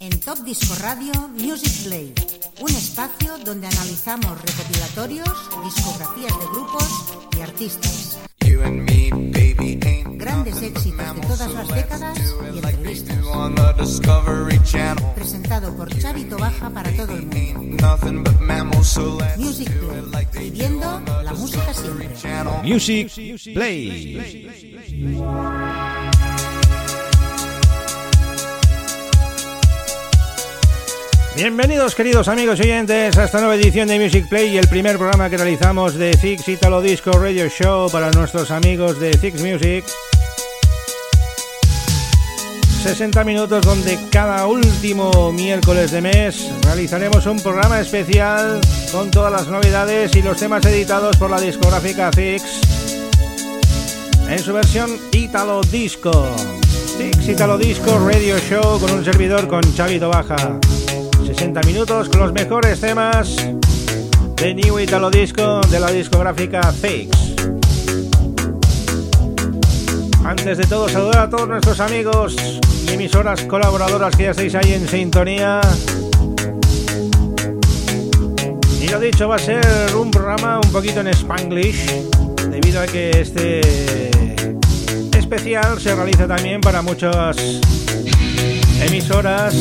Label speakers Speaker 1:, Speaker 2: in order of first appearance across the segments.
Speaker 1: En Top Disco Radio Music Play, un espacio donde analizamos recopilatorios, discografías de grupos y artistas. Grandes éxitos de todas las décadas y entrevistas. Presentado por Xavi Baja para todo el mundo. Music Play, viviendo la música siempre.
Speaker 2: Music Play. Bienvenidos queridos amigos y oyentes a esta nueva edición de Music Play y el primer programa que realizamos de Six Italo Disco Radio Show para nuestros amigos de Six Music. 60 minutos donde cada último miércoles de mes realizaremos un programa especial con todas las novedades y los temas editados por la discográfica Six en su versión Italo Disco. Six Italo Disco Radio Show con un servidor con Chavito Baja. 60 minutos con los mejores temas de New Italo Disco de la discográfica Fix. Antes de todo, saludar a todos nuestros amigos y emisoras colaboradoras que ya estáis ahí en sintonía. Y lo dicho, va a ser un programa un poquito en Spanglish, debido a que este especial se realiza también para muchas emisoras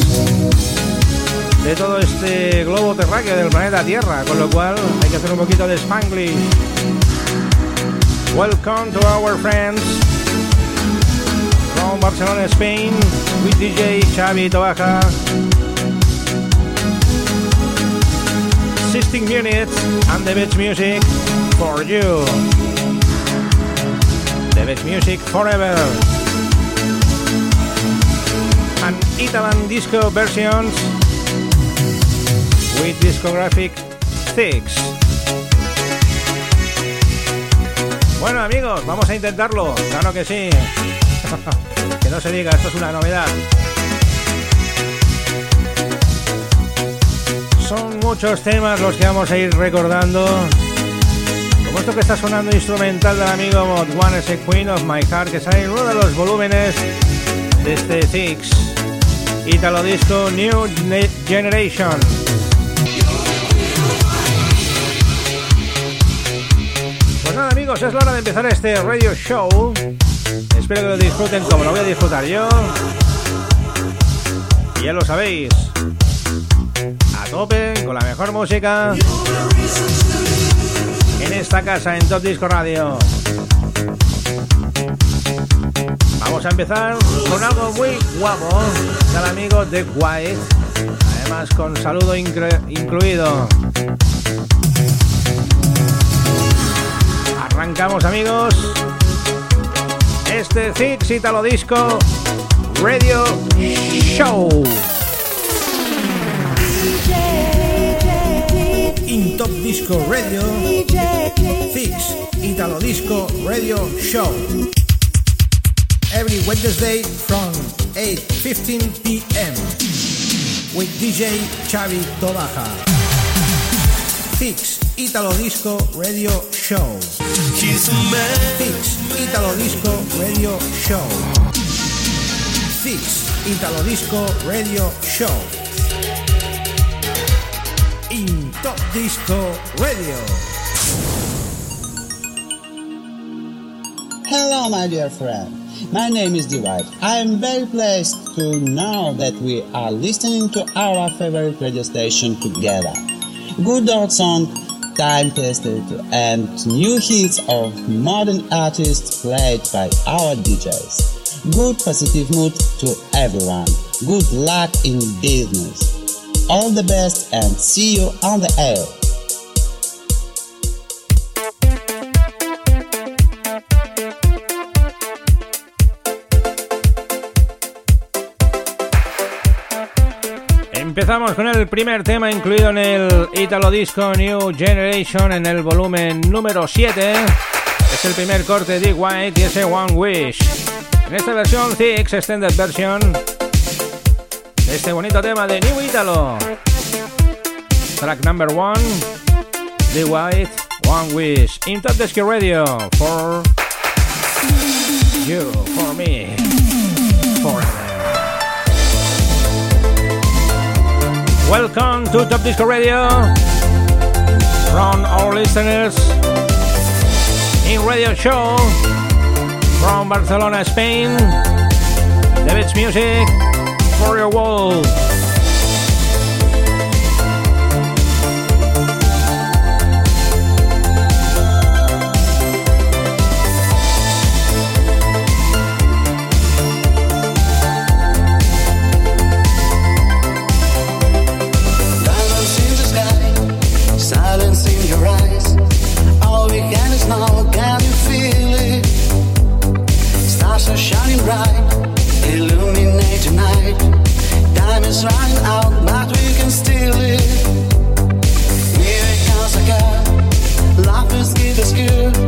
Speaker 2: de todo este globo terráqueo del planeta Tierra, con lo cual hay que hacer un poquito de Spanglish. Welcome to our friends from Barcelona, Spain, with DJ Xavi Tobaja. 16 minutes and the best music for you. The best music forever. And Italan disco versions with discographic Six. Bueno amigos, vamos a intentarlo, claro que sí. que no se diga, esto es una novedad. Son muchos temas los que vamos a ir recordando. Como esto que está sonando instrumental del amigo Mod One, ese Queen of My Heart, que sale en uno de los volúmenes de este Six. Italo Disco New Generation. Es la hora de empezar este radio show. Espero que lo disfruten como lo voy a disfrutar yo. Y ya lo sabéis. A tope, con la mejor música. En esta casa, en Top Disco Radio. Vamos a empezar con algo muy guapo del amigo The White. Además con saludo incluido. Arrancamos amigos. Este Six Italo Disco Radio Show. In Top Disco Radio Six Italo Disco Radio Show. Every Wednesday from 8.15 p.m. with DJ Xavi Tobaja. Six Italo Disco Radio Show. Six Italo Disco Radio Show. Six Italo Disco Radio Show. In Top Disco Radio.
Speaker 3: Hello, my dear friend. My name is Divide. I am very pleased to know that we are listening to our favorite radio station together. Good old song, time tested, and new hits of modern artists played by our DJs. Good positive mood to everyone. Good luck in business. All the best and see you on the air.
Speaker 2: Empezamos con el primer tema incluido en el Italo Disco New Generation en el volumen número 7. Es el primer corte de White y ese One Wish. En esta versión, Six Extended Version de este bonito tema de New Italo. Track number 1, The White, One Wish. In Top Disco Radio for you, for me, forever.
Speaker 4: Welcome to Top Disco Radio from our listeners in radio show from Barcelona, Spain. David's music for your world.
Speaker 5: can you feel it? Stars are shining bright,
Speaker 4: illuminate night. Time is running out, but we can steal it. Miracles is good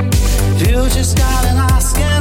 Speaker 4: just gotta ask it.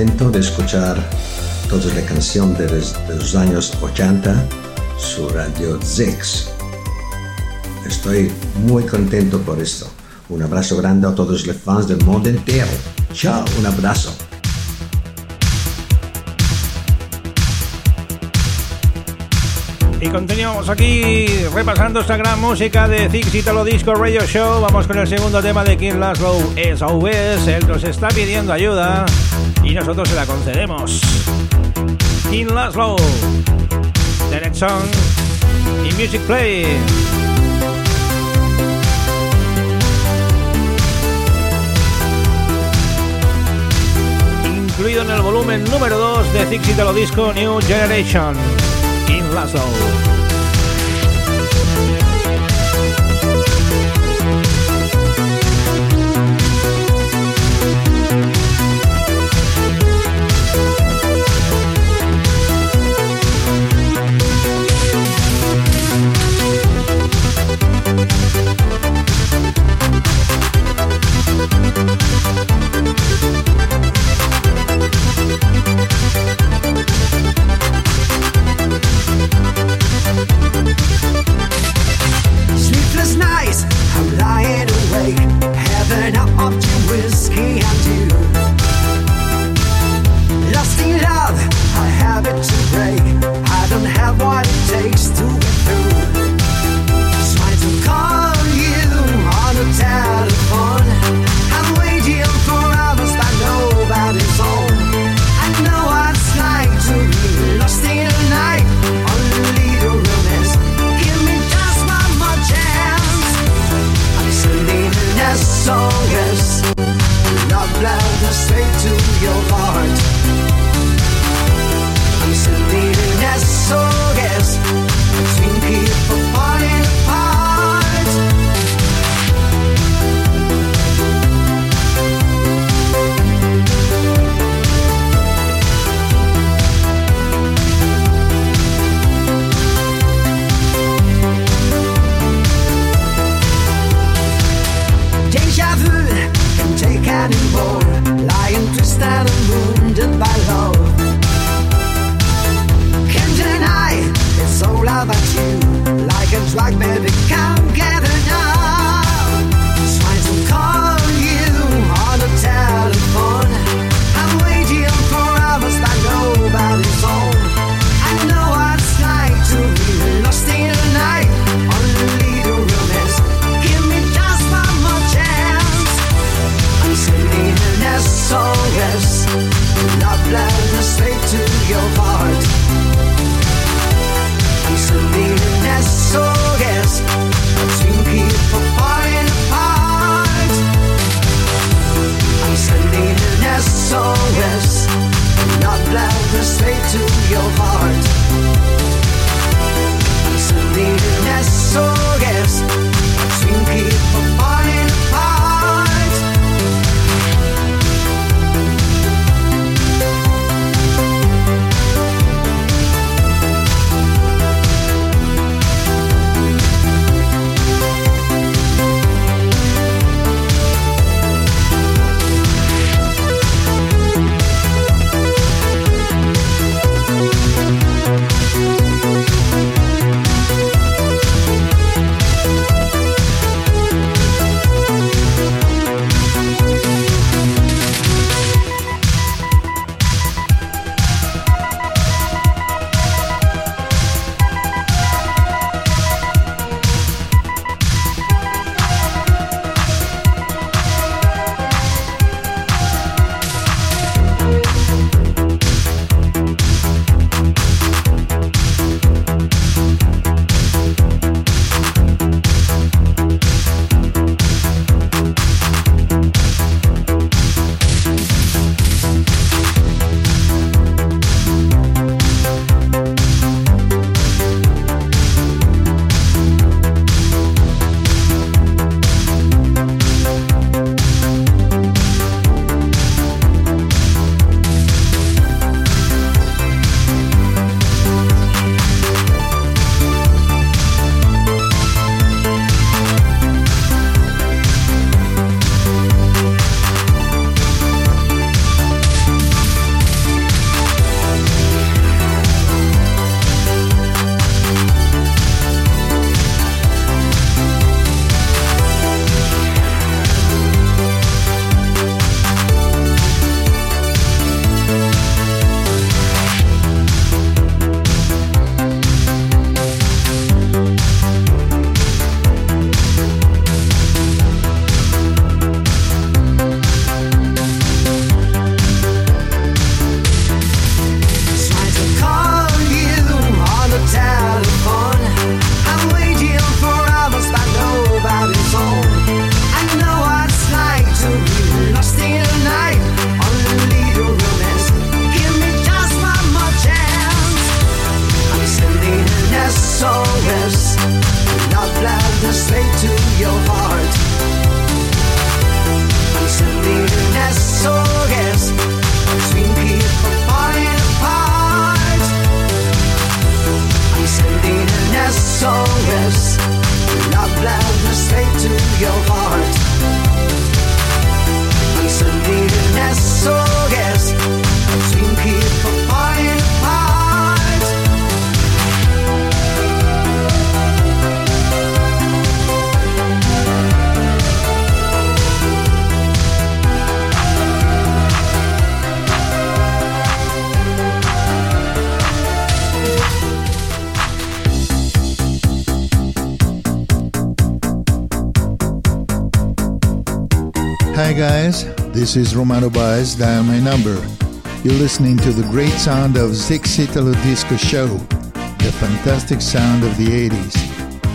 Speaker 5: Contento de escuchar todas las canciones de, los años 80 su radio Zix. Estoy muy contento por esto. Un abrazo grande a todos los fans del mundo entero. Chao, un abrazo.
Speaker 6: Y continuamos aquí repasando esta gran música de Zix Italo Disco Radio Show. Vamos con el segundo tema de King Laszlo, SOS. Él nos está pidiendo ayuda y nosotros se la concedemos. King Laszlo, The Next Song y Music Play. Incluido en el volumen número 2 de Zix Italo Disco New Generation. Lazo.
Speaker 7: like
Speaker 8: that. Guys, this is Romano Baez, dial my number. You're listening to the great sound of Zix Italo Disco Show, the fantastic sound of the 80s.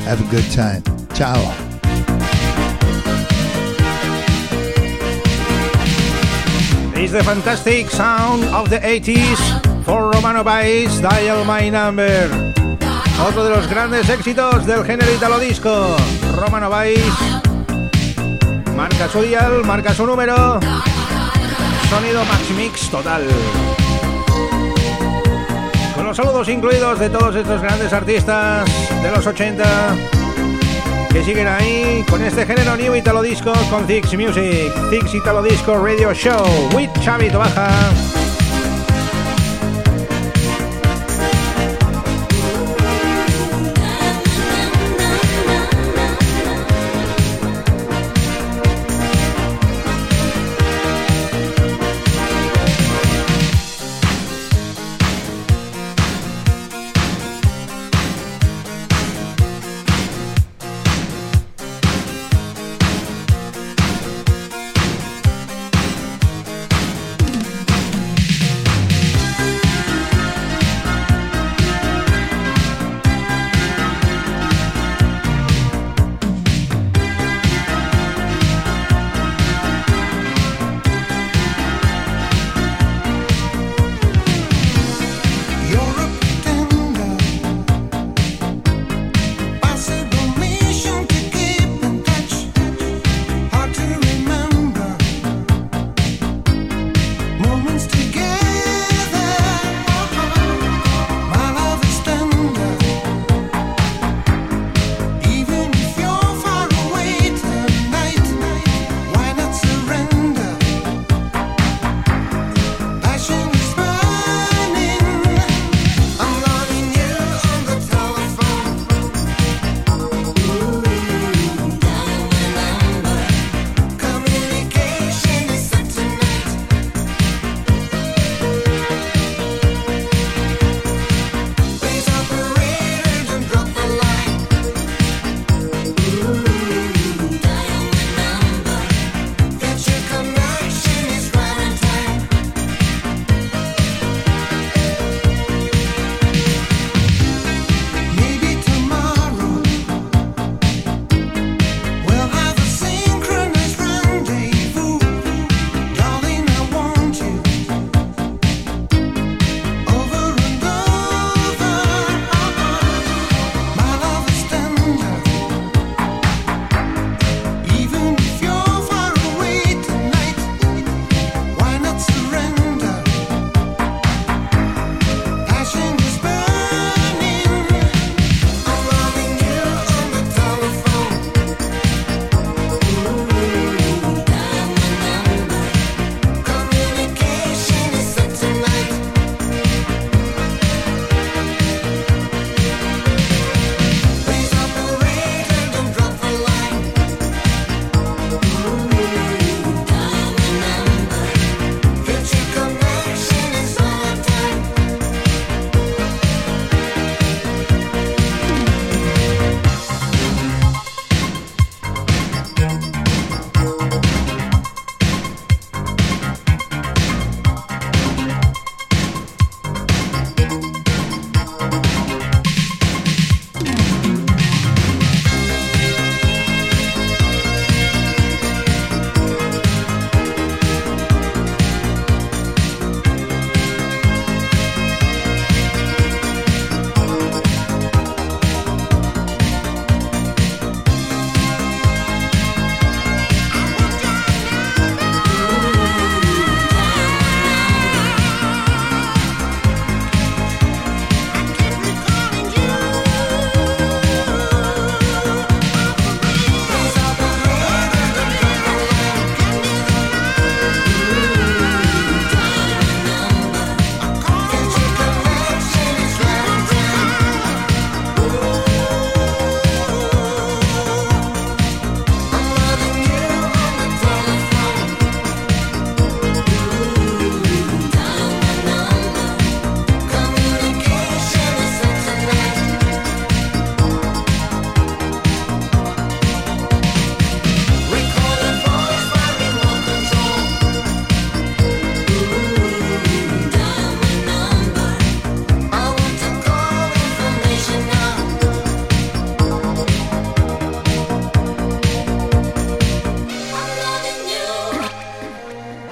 Speaker 8: Have a good time. Ciao.
Speaker 2: It's the fantastic sound of the 80s for Romano Baez, Dial My Number. Otro de los grandes éxitos del género italo disco. Romano Baez marca su dial, marca su número. Sonido Max Mix total. Con los saludos incluidos de todos estos grandes artistas de los 80 que siguen ahí con este género New Italo Disco con Zix Music, Zix Italo Disco Radio Show with Chavito Baja.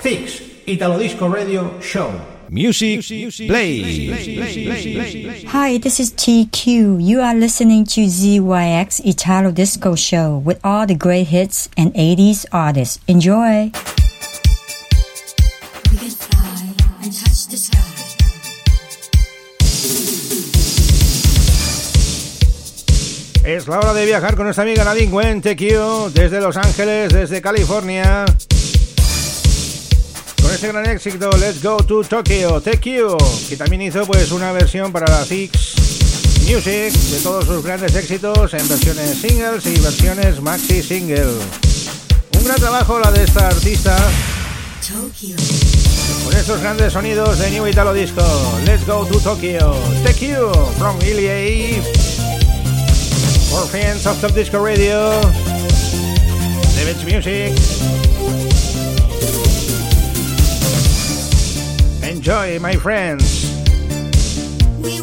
Speaker 2: Fix Italo Disco Radio Show.
Speaker 9: Music, play.
Speaker 10: Hi, this is TQ. You are listening to ZYX Italo Disco Show with all the great hits and 80s artists. Enjoy!
Speaker 11: We can fly and touch the sky.
Speaker 2: Es la hora de viajar con nuestra amiga Nadine Gwen TQ desde Los Ángeles, desde California. Con este gran éxito, Let's Go to Tokyo, TQ, que también hizo pues una versión para la Six Music de todos sus grandes éxitos en versiones singles y versiones maxi single. Un gran trabajo la de esta artista
Speaker 11: Tokyo.
Speaker 2: con estos grandes sonidos de New Italo Disco. Let's Go to Tokyo, TQ from Ilya for fans of Top Disco Radio, David's Music. Enjoy, my friends.
Speaker 11: We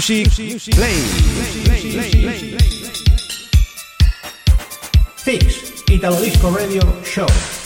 Speaker 9: Play.
Speaker 2: Fix Italo Disco Radio Show.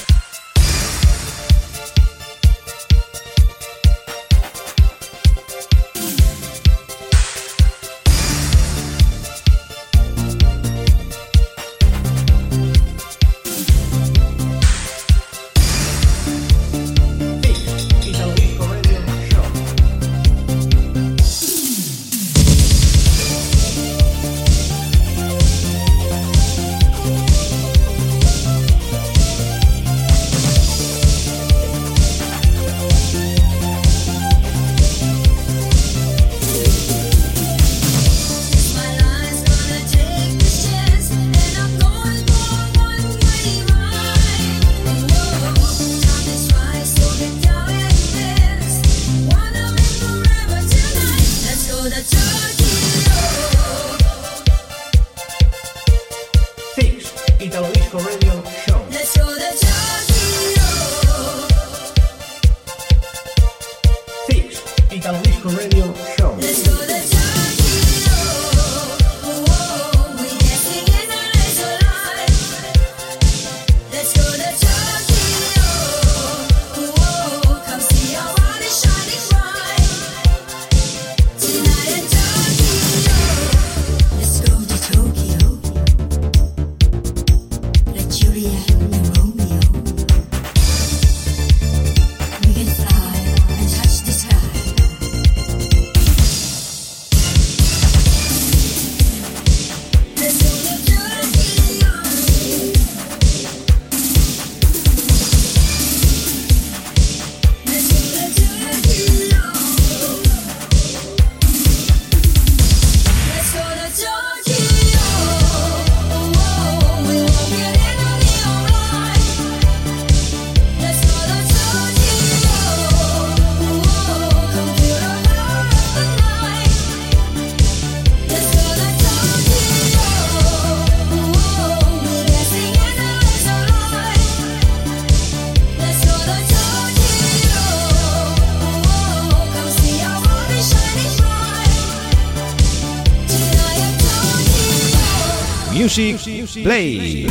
Speaker 9: Music Play.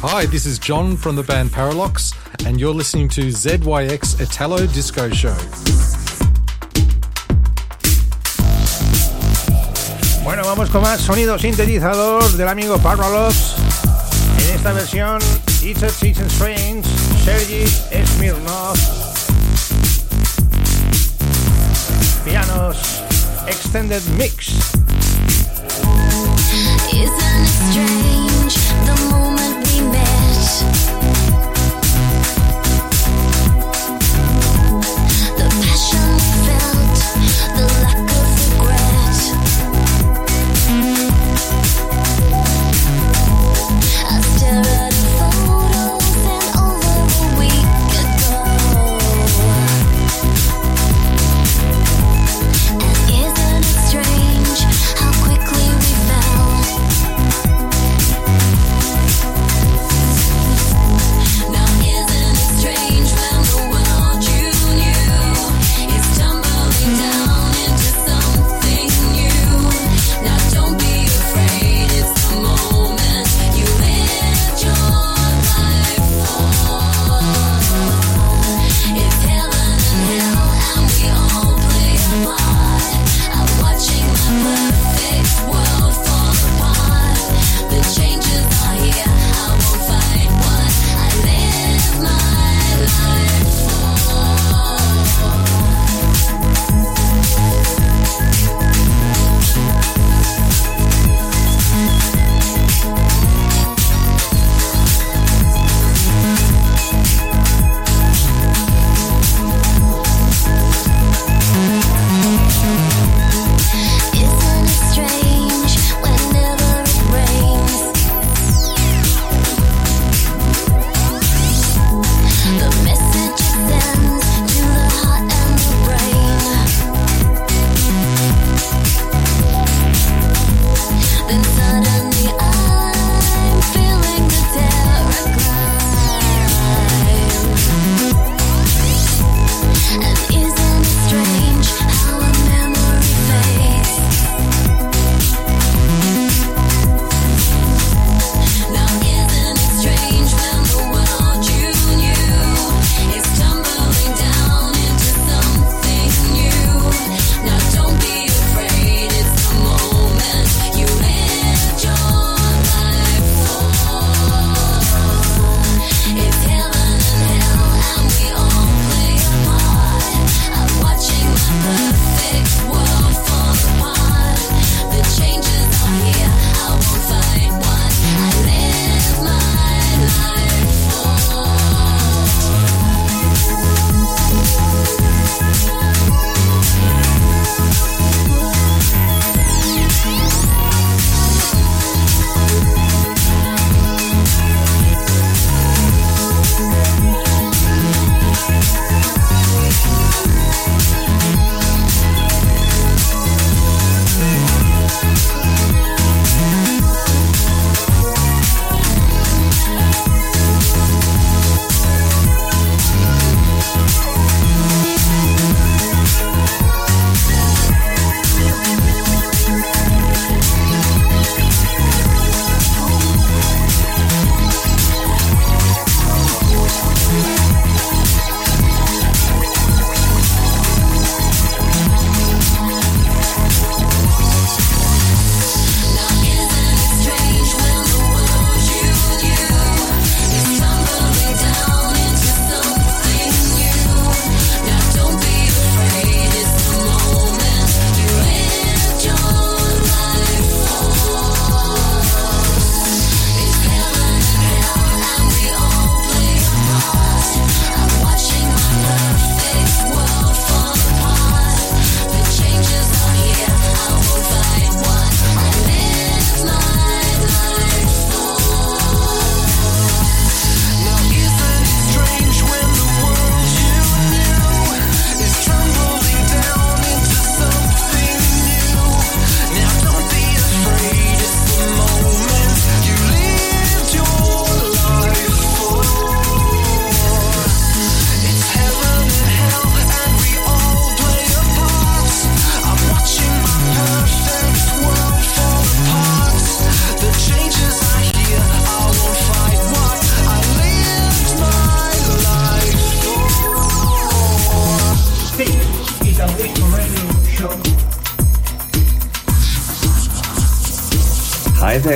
Speaker 12: Hi, this is John from the band Parallax, and you're listening to ZYX Italo Disco Show.
Speaker 2: Bueno, vamos con más sonido sintetizador del amigo Parralox. En esta versión, It's a Season Strange, Sergi Smirnov. Pianos, Extended Mix.
Speaker 11: Isn't it strange the moment we met?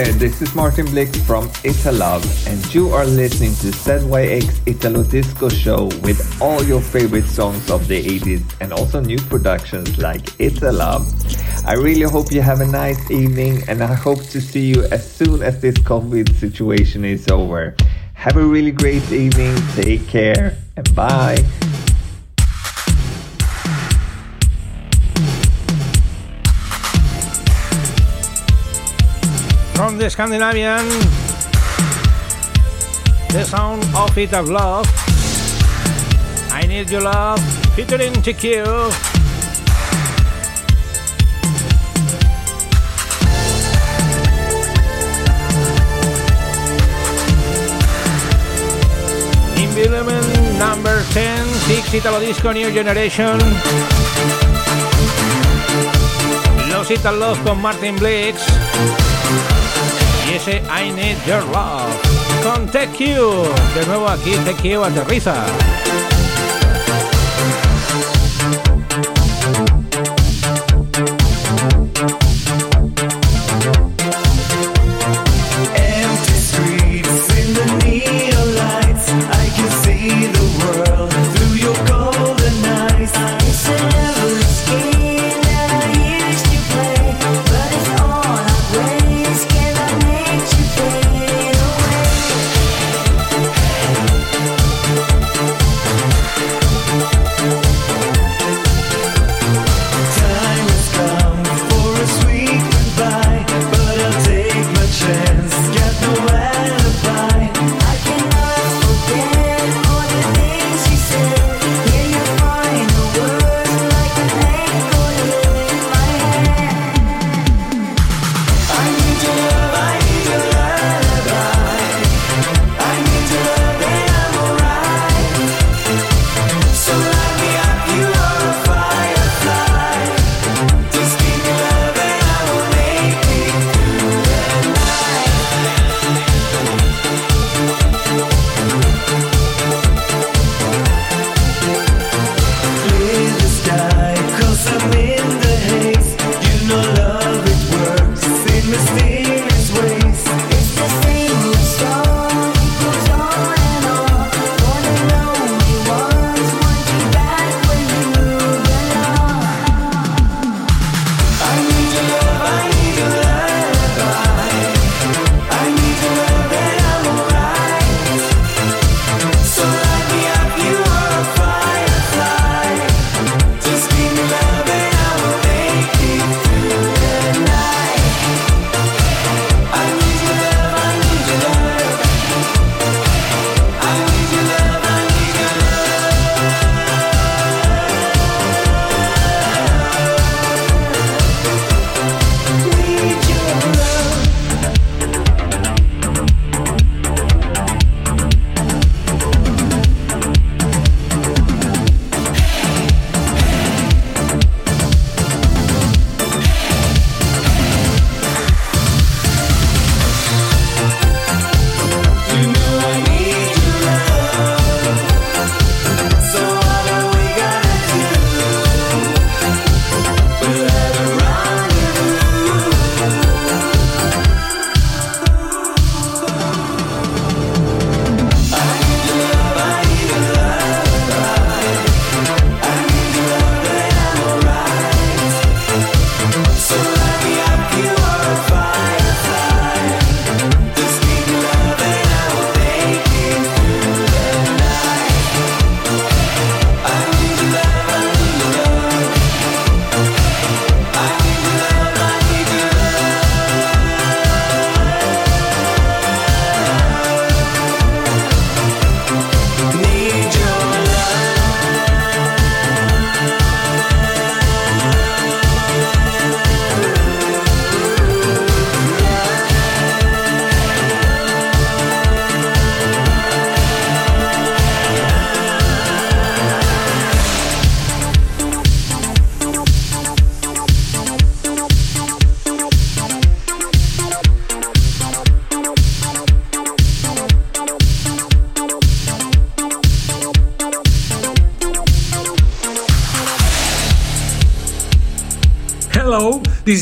Speaker 13: There, this is Martin Blick from Italove, and you are listening to ZYX Italo Disco Show with all your favorite songs of the 80s and also new productions like Italove. I really hope you have a nice evening, and I hope to see you as soon as this COVID situation is over. Have a really great evening, take care, and bye.
Speaker 2: From the Scandinavian, the sound of it of love. I need your love, featuring TQ. Environment number 10, Six Italo Disco New Generation. Los Ital Love con Martin Blix. Y ese I Need Your Love con TQ. De nuevo aquí TQ aterriza.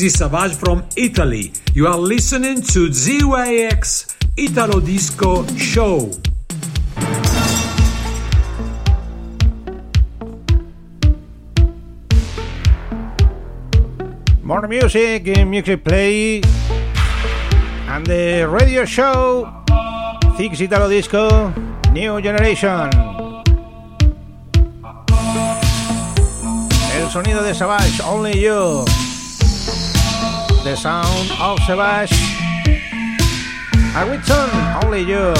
Speaker 14: Savage from Italy. You are listening to ZYX Italo Disco Show.
Speaker 15: More music Music Play and the radio show Six Italo Disco New Generation. El sonido de Savage, Only You. The sound of Savage. A Whitson, Only You.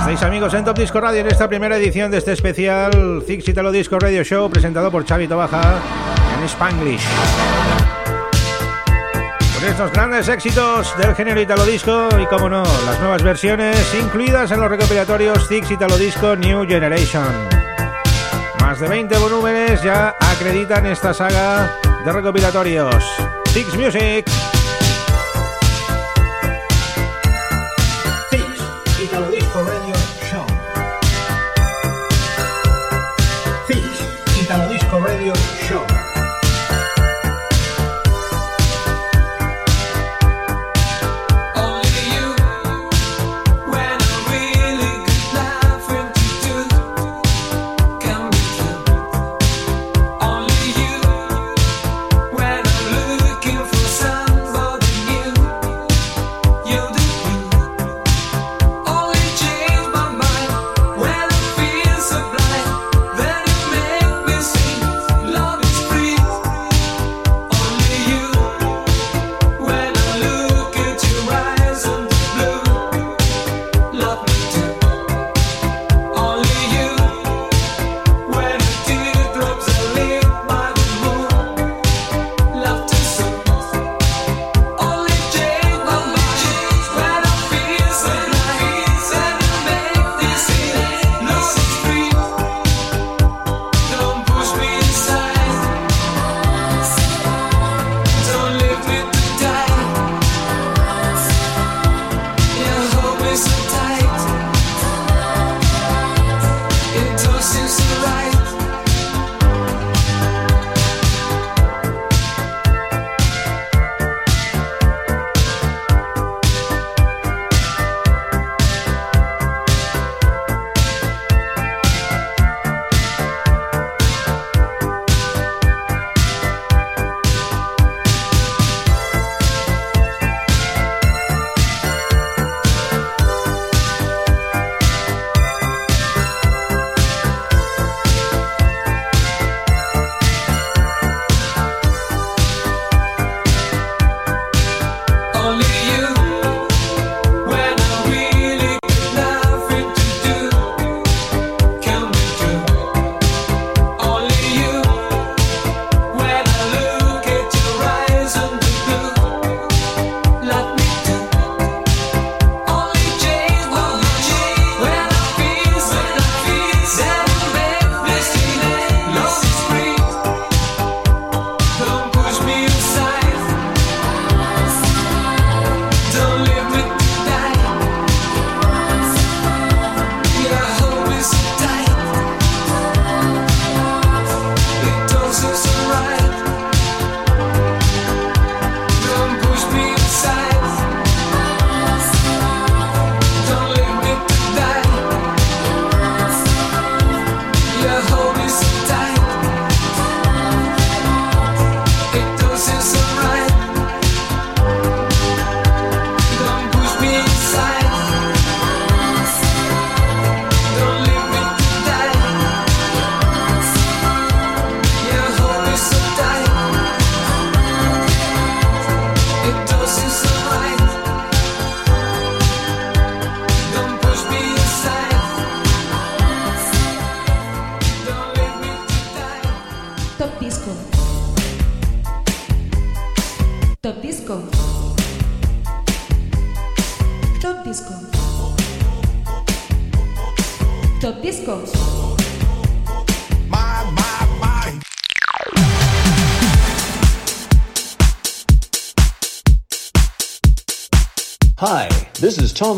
Speaker 15: Estáis amigos en Top Disco Radio en esta primera edición de este especial Six Italo Disco Radio Show presentado por Xavi Tobaja en Spanglish. Estos grandes éxitos del género Italo Disco y, como no, las nuevas versiones incluidas en los recopilatorios Six Italo Disco New Generation. Más de 20 volúmenes ya acreditan esta saga de recopilatorios. Six Music.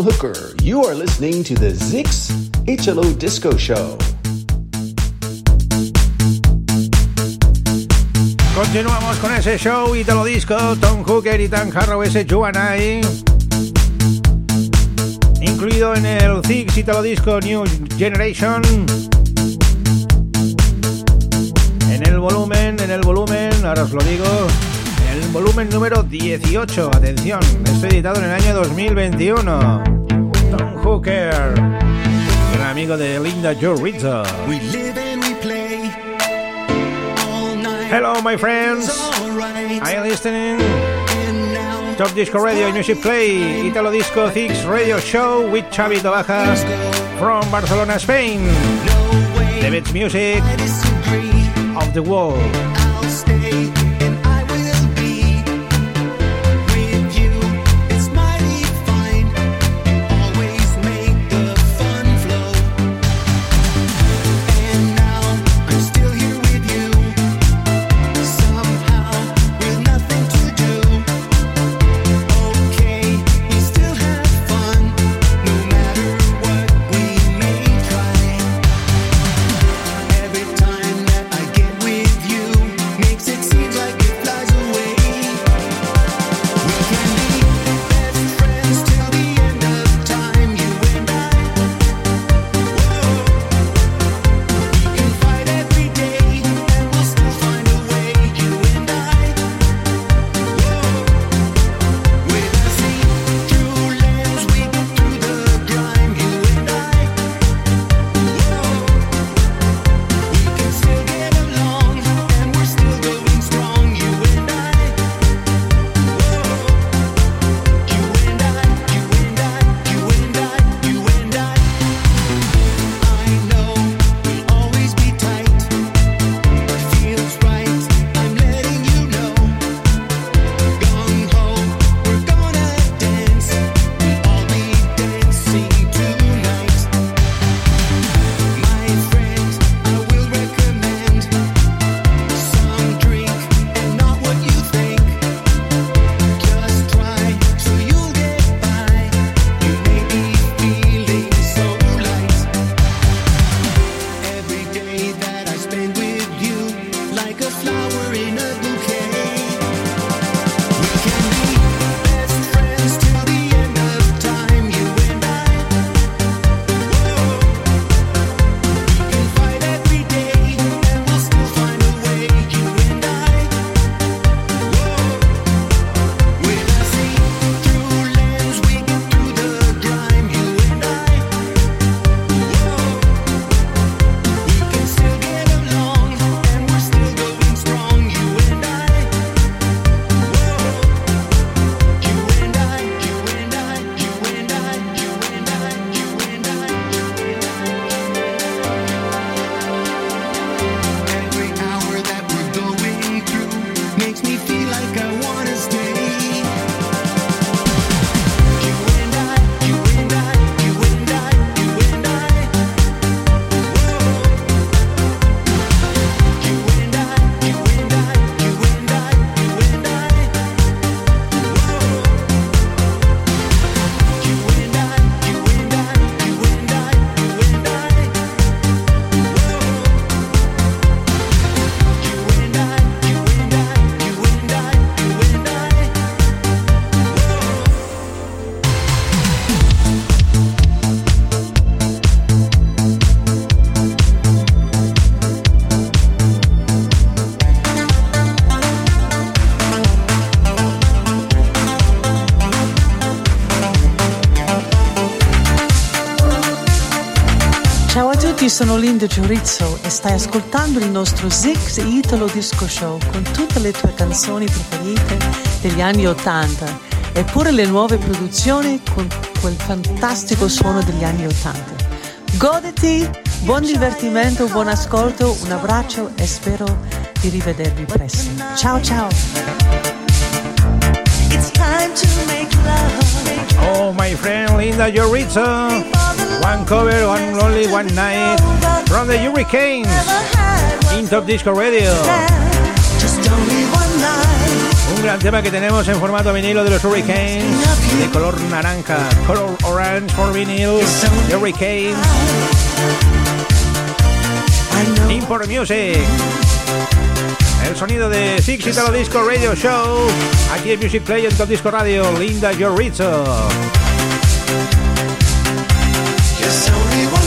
Speaker 9: Hooker. You are listening to the Zix HLO Disco Show.
Speaker 6: Continuamos con ese show y te lo disco, Tom Hooker y Tan Harrow, ese Juanai. Incluido en el Zix y te lo disco New Generation. En el volumen, en el volumen, ahora os lo digo el volumen número 18. Atención, esto editado en el año 2021. Tom Hooker, gran amigo de Linda
Speaker 2: Jurito.
Speaker 6: Hello, my friends. I am listening. Top Disco Radio Music Play, Italo Disco Six Radio Show with Xavi Bajas from Barcelona, Spain. The music of the world.
Speaker 16: sono Linda Giorizzo e stai ascoltando il nostro Zix Italo Disco Show con tutte le tue canzoni preferite degli anni Ottanta e pure le nuove produzioni con quel fantastico suono degli anni Ottanta. Goditi, buon divertimento, buon ascolto, un abbraccio e spero di rivedervi presto. Ciao ciao!
Speaker 6: Oh, my friend Linda Giorizzo! One cover, one only one night from the Hurricanes in Top Disco Radio. Un
Speaker 2: gran tema que tenemos en formato vinilo de los Hurricanes, de color naranja, color orange for vinyl, Hurricanes. Import Music. El sonido de Six Italo Disco Radio Show. Aquí en Music Play en Top Disco Radio. Linda
Speaker 6: Jorrizzo. It's only one.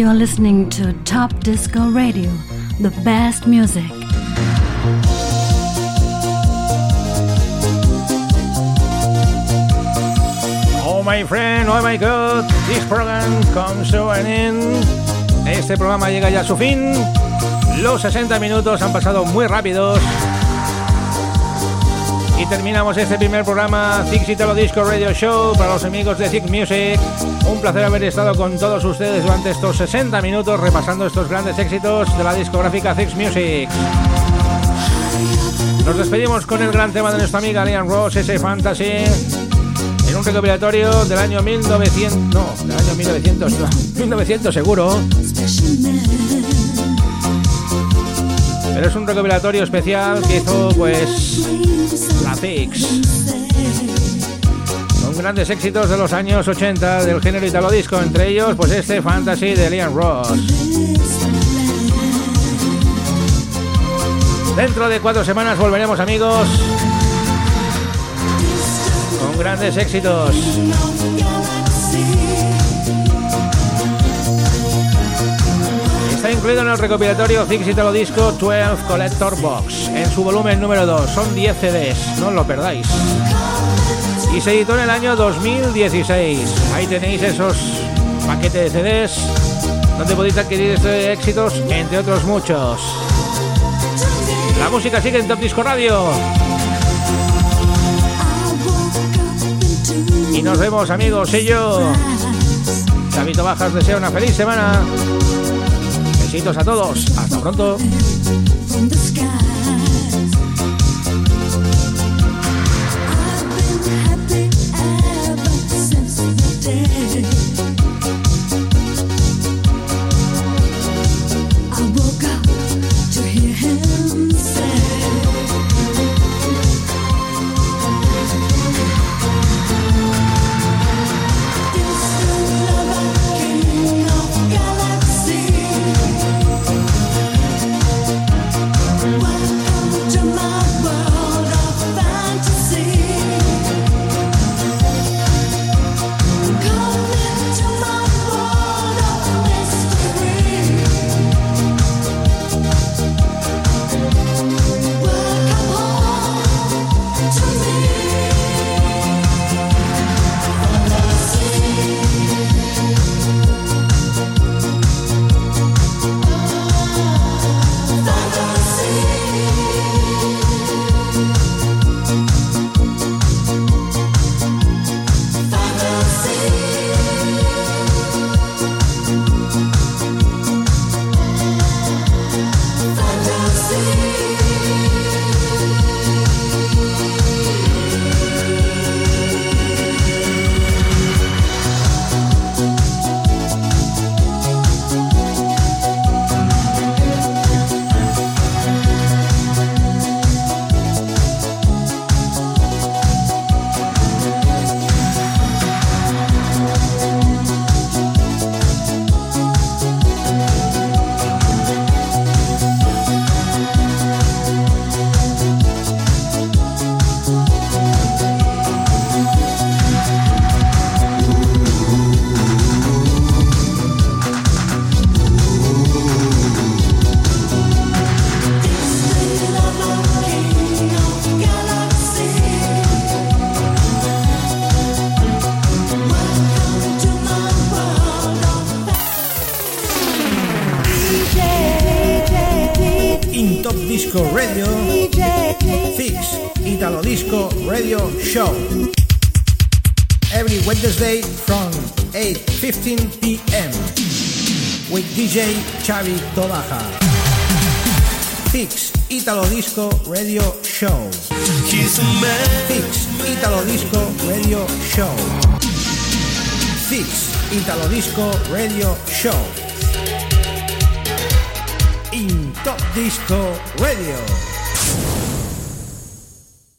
Speaker 6: You're
Speaker 17: listening to Top Disco Radio, the best music.
Speaker 2: Oh my friend, oh my god, this program comes to an end. Este programa llega ya a su fin. Los 60 minutos han pasado muy rápidos. Y terminamos este primer programa Six Italo Disco Radio Show para los amigos de Six Music. Un placer haber estado con todos ustedes durante estos 60 minutos repasando estos grandes éxitos de la discográfica Six Music. Nos despedimos con el gran tema de nuestra amiga Liam Ross, ese Fantasy, en un recopilatorio del año 1900, no, del año 1900, no, 1900 seguro. Pero es un recopilatorio especial que hizo pues la Fix. Con grandes éxitos de los años 80 del género italo disco, entre ellos pues este Fantasy de Liam Ross. Dentro de cuatro semanas volveremos amigos con grandes éxitos. Está incluido en el recopilatorio Fix Italo Disco 12 Collector Box, en su volumen número 2. Son 10 CDs, no os lo perdáis. Y se editó en el año 2016. Ahí tenéis esos paquetes de CDs donde podéis adquirir estos éxitos, entre otros muchos. La música sigue en Top Disco Radio. Y nos vemos amigos y yo. Chavito Bajas desea una feliz semana. Besitos a todos. Hasta pronto. Disco Radio Show. In Top Disco Radio.